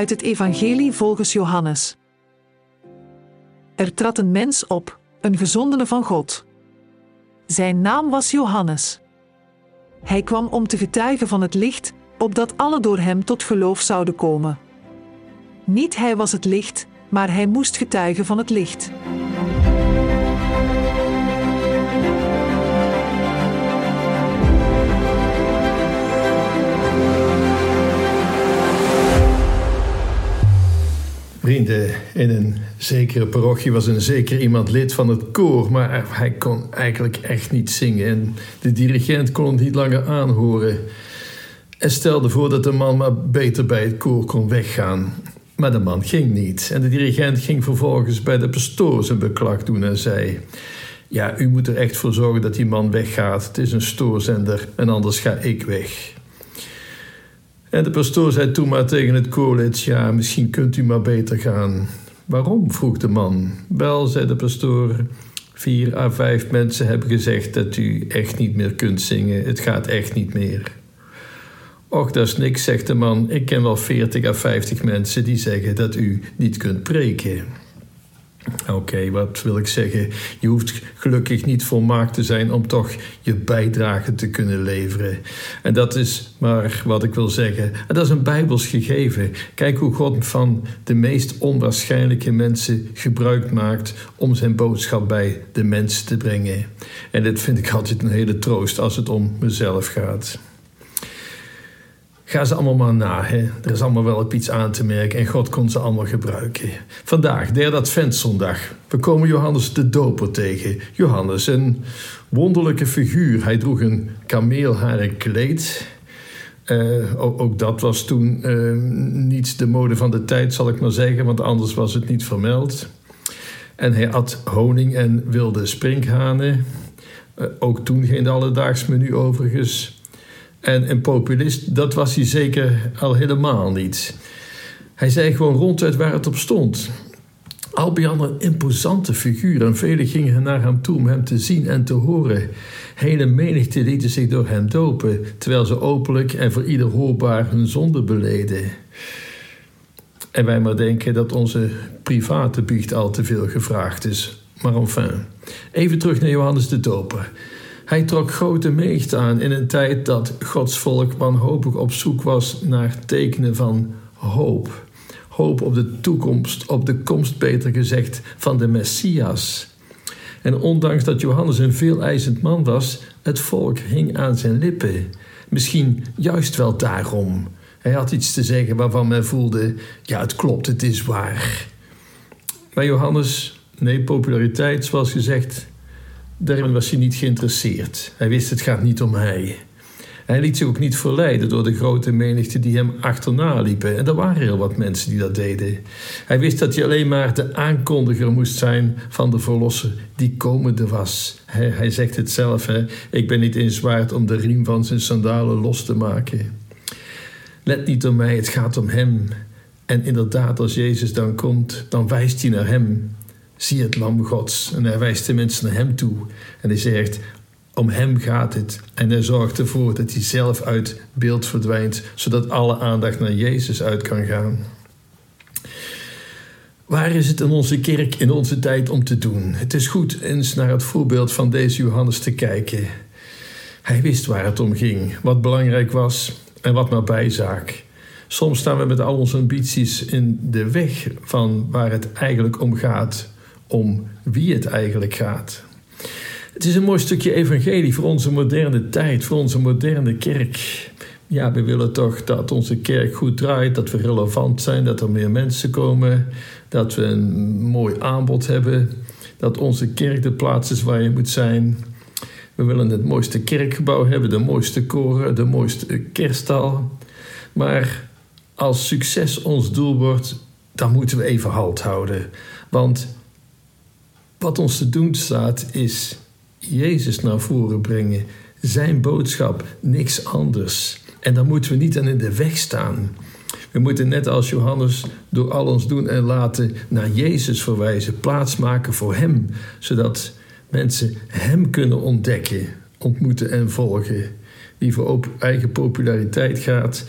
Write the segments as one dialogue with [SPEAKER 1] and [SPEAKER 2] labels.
[SPEAKER 1] uit het Evangelie volgens Johannes. Er trad een mens op, een gezondene van God. Zijn naam was Johannes. Hij kwam om te getuigen van het licht, opdat alle door hem tot geloof zouden komen. Niet hij was het licht, maar hij moest getuigen van het licht.
[SPEAKER 2] Vrienden, in een zekere parochie was een zeker iemand lid van het koor, maar hij kon eigenlijk echt niet zingen en de dirigent kon het niet langer aanhoren. En stelde voor dat de man maar beter bij het koor kon weggaan. Maar de man ging niet en de dirigent ging vervolgens bij de pastoor zijn beklag doen en zei... Ja, u moet er echt voor zorgen dat die man weggaat. Het is een stoorzender en anders ga ik weg. En de pastoor zei toen maar tegen het koorlid: Ja, misschien kunt u maar beter gaan. Waarom? vroeg de man. Wel, zei de pastoor. Vier à vijf mensen hebben gezegd dat u echt niet meer kunt zingen. Het gaat echt niet meer. Och, dat is niks, zegt de man. Ik ken wel veertig à vijftig mensen die zeggen dat u niet kunt preken. Oké, wat wil ik zeggen? Je hoeft gelukkig niet volmaakt te zijn om toch je bijdrage te kunnen leveren. En dat is maar wat ik wil zeggen. En dat is een bijbels gegeven. Kijk hoe God van de meest onwaarschijnlijke mensen gebruik maakt om zijn boodschap bij de mensen te brengen. En dit vind ik altijd een hele troost als het om mezelf gaat. Ga ze allemaal maar na. Hè? Er is allemaal wel op iets aan te merken en God kon ze allemaal gebruiken. Vandaag, derde adventszondag. We komen Johannes de Doper tegen. Johannes, een wonderlijke figuur. Hij droeg een kameelharen kleed. Uh, ook, ook, dat was toen uh, niet de mode van de tijd, zal ik maar zeggen, want anders was het niet vermeld. En hij at honing en wilde sprinkhanen. Uh, ook toen geen alledaags menu overigens. En een populist, dat was hij zeker al helemaal niet. Hij zei gewoon ronduit waar het op stond. Albion een imposante figuur en velen gingen naar hem toe om hem te zien en te horen. Hele menigte lieten zich door hem dopen, terwijl ze openlijk en voor ieder hoorbaar hun zonde beleden. En wij maar denken dat onze private biecht al te veel gevraagd is. Maar enfin, even terug naar Johannes de Doper. Hij trok grote meegte aan in een tijd dat Gods volk wanhopig op zoek was naar tekenen van hoop. Hoop op de toekomst, op de komst beter gezegd van de Messias. En ondanks dat Johannes een veel eisend man was, het volk hing aan zijn lippen. Misschien juist wel daarom. Hij had iets te zeggen waarvan men voelde: ja, het klopt, het is waar. Maar Johannes, nee, populariteit, zoals gezegd, Daarin was hij niet geïnteresseerd. Hij wist het gaat niet om hij. Hij liet zich ook niet verleiden door de grote menigte die hem achterna liepen. En er waren heel wat mensen die dat deden. Hij wist dat hij alleen maar de aankondiger moest zijn van de verlosser die komende was. Hij, hij zegt het zelf: hè? Ik ben niet eens waard om de riem van zijn sandalen los te maken. Let niet op mij, het gaat om hem. En inderdaad, als Jezus dan komt, dan wijst hij naar hem. Zie het lam Gods. En hij wijst de mensen naar hem toe. En hij zegt, om hem gaat het. En hij zorgt ervoor dat hij zelf uit beeld verdwijnt, zodat alle aandacht naar Jezus uit kan gaan. Waar is het in onze kerk in onze tijd om te doen? Het is goed eens naar het voorbeeld van deze Johannes te kijken. Hij wist waar het om ging, wat belangrijk was en wat maar bijzaak. Soms staan we met al onze ambities in de weg van waar het eigenlijk om gaat om wie het eigenlijk gaat. Het is een mooi stukje evangelie voor onze moderne tijd, voor onze moderne kerk. Ja, we willen toch dat onze kerk goed draait, dat we relevant zijn, dat er meer mensen komen, dat we een mooi aanbod hebben, dat onze kerk de plaats is waar je moet zijn. We willen het mooiste kerkgebouw hebben, de mooiste koren, de mooiste kerststal. Maar als succes ons doel wordt, dan moeten we even halt houden. Want wat ons te doen staat is Jezus naar voren brengen. Zijn boodschap, niks anders. En daar moeten we niet aan in de weg staan. We moeten net als Johannes door al ons doen en laten naar Jezus verwijzen, plaatsmaken voor Hem, zodat mensen Hem kunnen ontdekken, ontmoeten en volgen. Wie voor eigen populariteit gaat,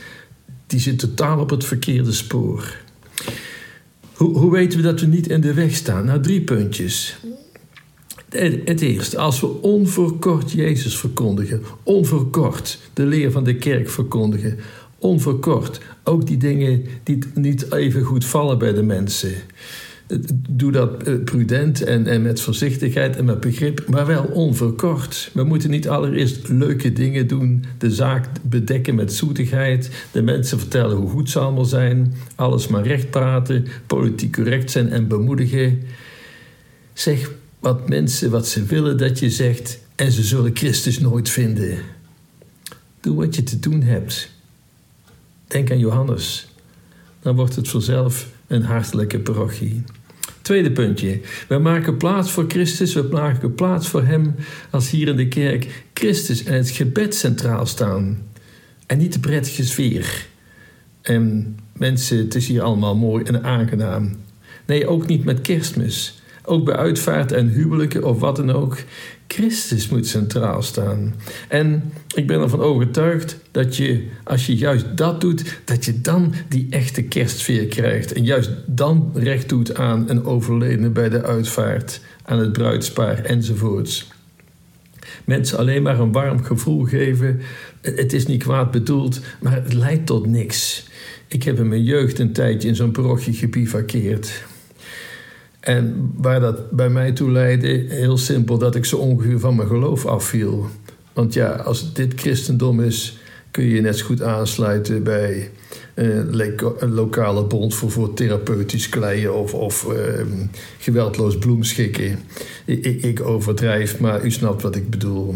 [SPEAKER 2] die zit totaal op het verkeerde spoor. Hoe, hoe weten we dat we niet in de weg staan? Nou, drie puntjes. Het eerste, als we onverkort Jezus verkondigen, onverkort de leer van de kerk verkondigen, onverkort ook die dingen die niet even goed vallen bij de mensen. Doe dat eh, prudent en, en met voorzichtigheid en met begrip, maar wel onverkort. We moeten niet allereerst leuke dingen doen, de zaak bedekken met zoetigheid, de mensen vertellen hoe goed ze allemaal zijn, alles maar recht praten, politiek correct zijn en bemoedigen. Zeg wat mensen wat ze willen dat je zegt en ze zullen Christus nooit vinden. Doe wat je te doen hebt. Denk aan Johannes. Dan wordt het vanzelf een hartelijke parochie. Tweede puntje. We maken plaats voor Christus, we maken plaats voor Hem als hier in de kerk Christus en het gebed centraal staan. En niet de prettige sfeer. En mensen, het is hier allemaal mooi en aangenaam. Nee, ook niet met kerstmis. Ook bij uitvaart en huwelijken of wat dan ook. Christus moet centraal staan. En ik ben ervan overtuigd dat je, als je juist dat doet, dat je dan die echte kerstsfeer krijgt. En juist dan recht doet aan een overledene bij de uitvaart, aan het bruidspaar enzovoorts. Mensen alleen maar een warm gevoel geven, het is niet kwaad bedoeld, maar het leidt tot niks. Ik heb in mijn jeugd een tijdje in zo'n parochie gebivakkeerd. En waar dat bij mij toe leidde, heel simpel, dat ik zo ongeveer van mijn geloof afviel. Want ja, als dit christendom is, kun je net zo goed aansluiten bij een lokale bond voor, voor therapeutisch kleien of, of uh, geweldloos bloemschikken. Ik, ik, ik overdrijf, maar u snapt wat ik bedoel.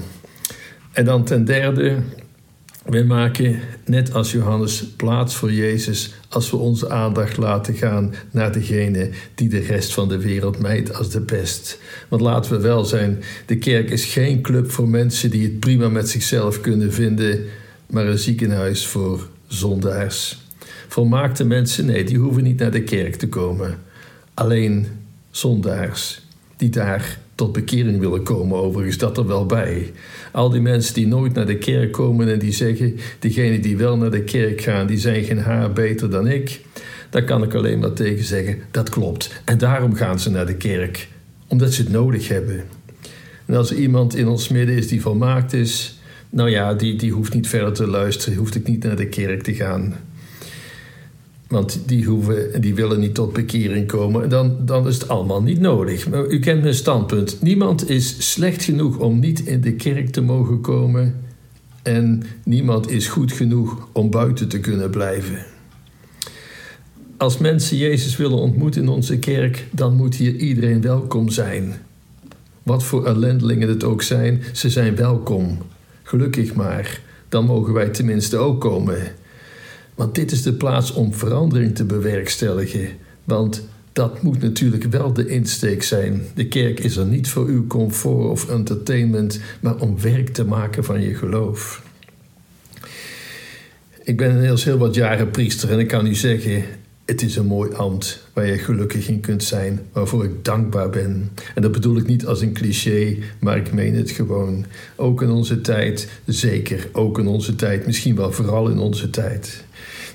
[SPEAKER 2] En dan ten derde, wij maken, net als Johannes, plaats voor Jezus als we onze aandacht laten gaan naar degene die de rest van de wereld mijt als de pest. Want laten we wel zijn, de kerk is geen club voor mensen die het prima met zichzelf kunnen vinden, maar een ziekenhuis voor zondaars. Volmaakte mensen, nee, die hoeven niet naar de kerk te komen. Alleen zondaars die daar tot bekering willen komen, overigens, dat er wel bij. Al die mensen die nooit naar de kerk komen en die zeggen, diegenen die wel naar de kerk gaan, die zijn geen haar beter dan ik. Daar kan ik alleen maar tegen zeggen, dat klopt. En daarom gaan ze naar de kerk, omdat ze het nodig hebben. En als er iemand in ons midden is die volmaakt is, nou ja, die, die hoeft niet verder te luisteren, hoeft ik niet naar de kerk te gaan. Want die, hoeven, die willen niet tot bekering komen. Dan, dan is het allemaal niet nodig. Maar u kent mijn standpunt. Niemand is slecht genoeg om niet in de kerk te mogen komen. En niemand is goed genoeg om buiten te kunnen blijven. Als mensen Jezus willen ontmoeten in onze kerk, dan moet hier iedereen welkom zijn. Wat voor ellendelingen het ook zijn, ze zijn welkom. Gelukkig maar, dan mogen wij tenminste ook komen. Want dit is de plaats om verandering te bewerkstelligen. Want dat moet natuurlijk wel de insteek zijn. De kerk is er niet voor uw comfort of entertainment, maar om werk te maken van je geloof. Ik ben inmiddels heel wat jaren priester en ik kan u zeggen: het is een mooi ambt waar je gelukkig in kunt zijn, waarvoor ik dankbaar ben. En dat bedoel ik niet als een cliché, maar ik meen het gewoon. Ook in onze tijd, zeker, ook in onze tijd, misschien wel vooral in onze tijd.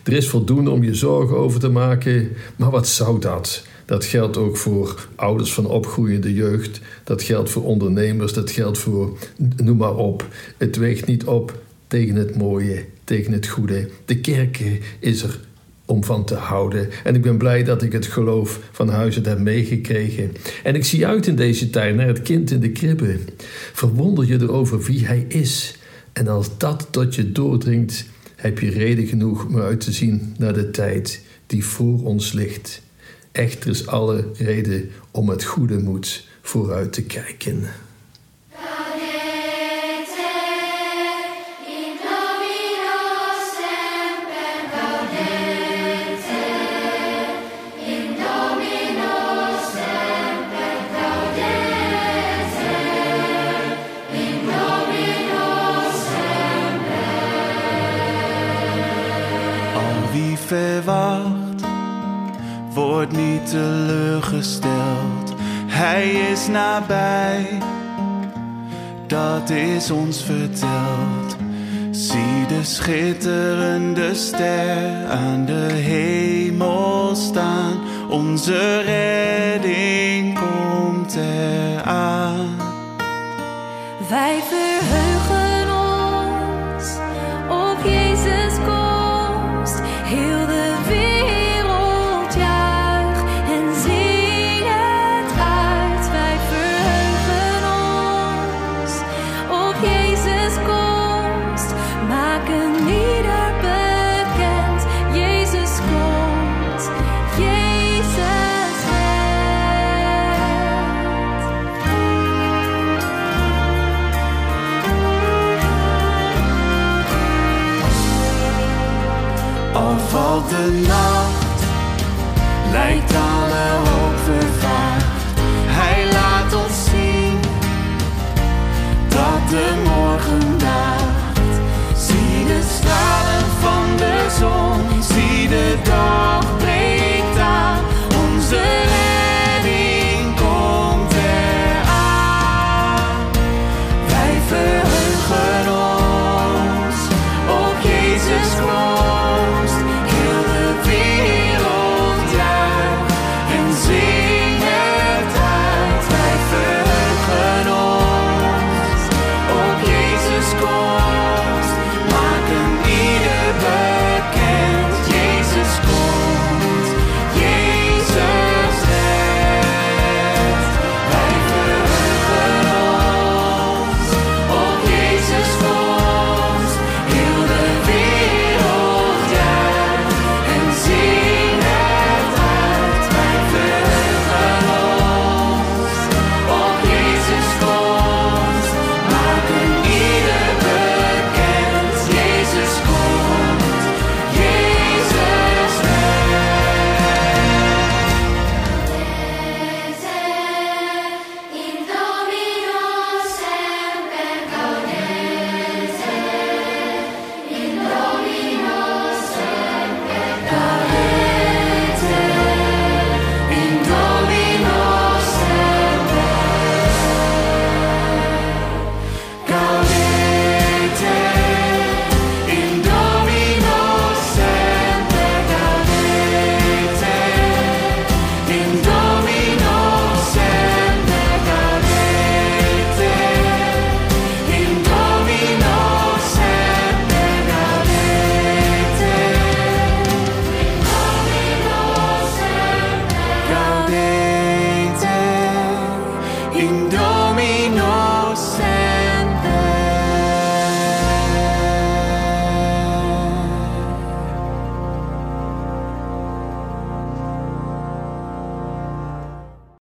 [SPEAKER 2] Er is voldoende om je zorgen over te maken, maar wat zou dat? Dat geldt ook voor ouders van opgroeiende jeugd, dat geldt voor ondernemers, dat geldt voor noem maar op. Het weegt niet op tegen het mooie, tegen het goede. De kerk is er om van te houden. En ik ben blij dat ik het geloof van huizen heb meegekregen. En ik zie uit in deze tijd naar het kind in de kribbe. Verwonder je erover wie hij is. En als dat tot je doordringt, heb je reden genoeg om uit te zien naar de tijd die voor ons ligt. Echter is alle reden om het goede moed vooruit te kijken.
[SPEAKER 3] Wordt niet teleurgesteld. Hij is nabij, dat is ons verteld. Zie de schitterende ster aan de hemel staan onze redding komt eraan.
[SPEAKER 4] Wij verheugen
[SPEAKER 3] Al valt de nacht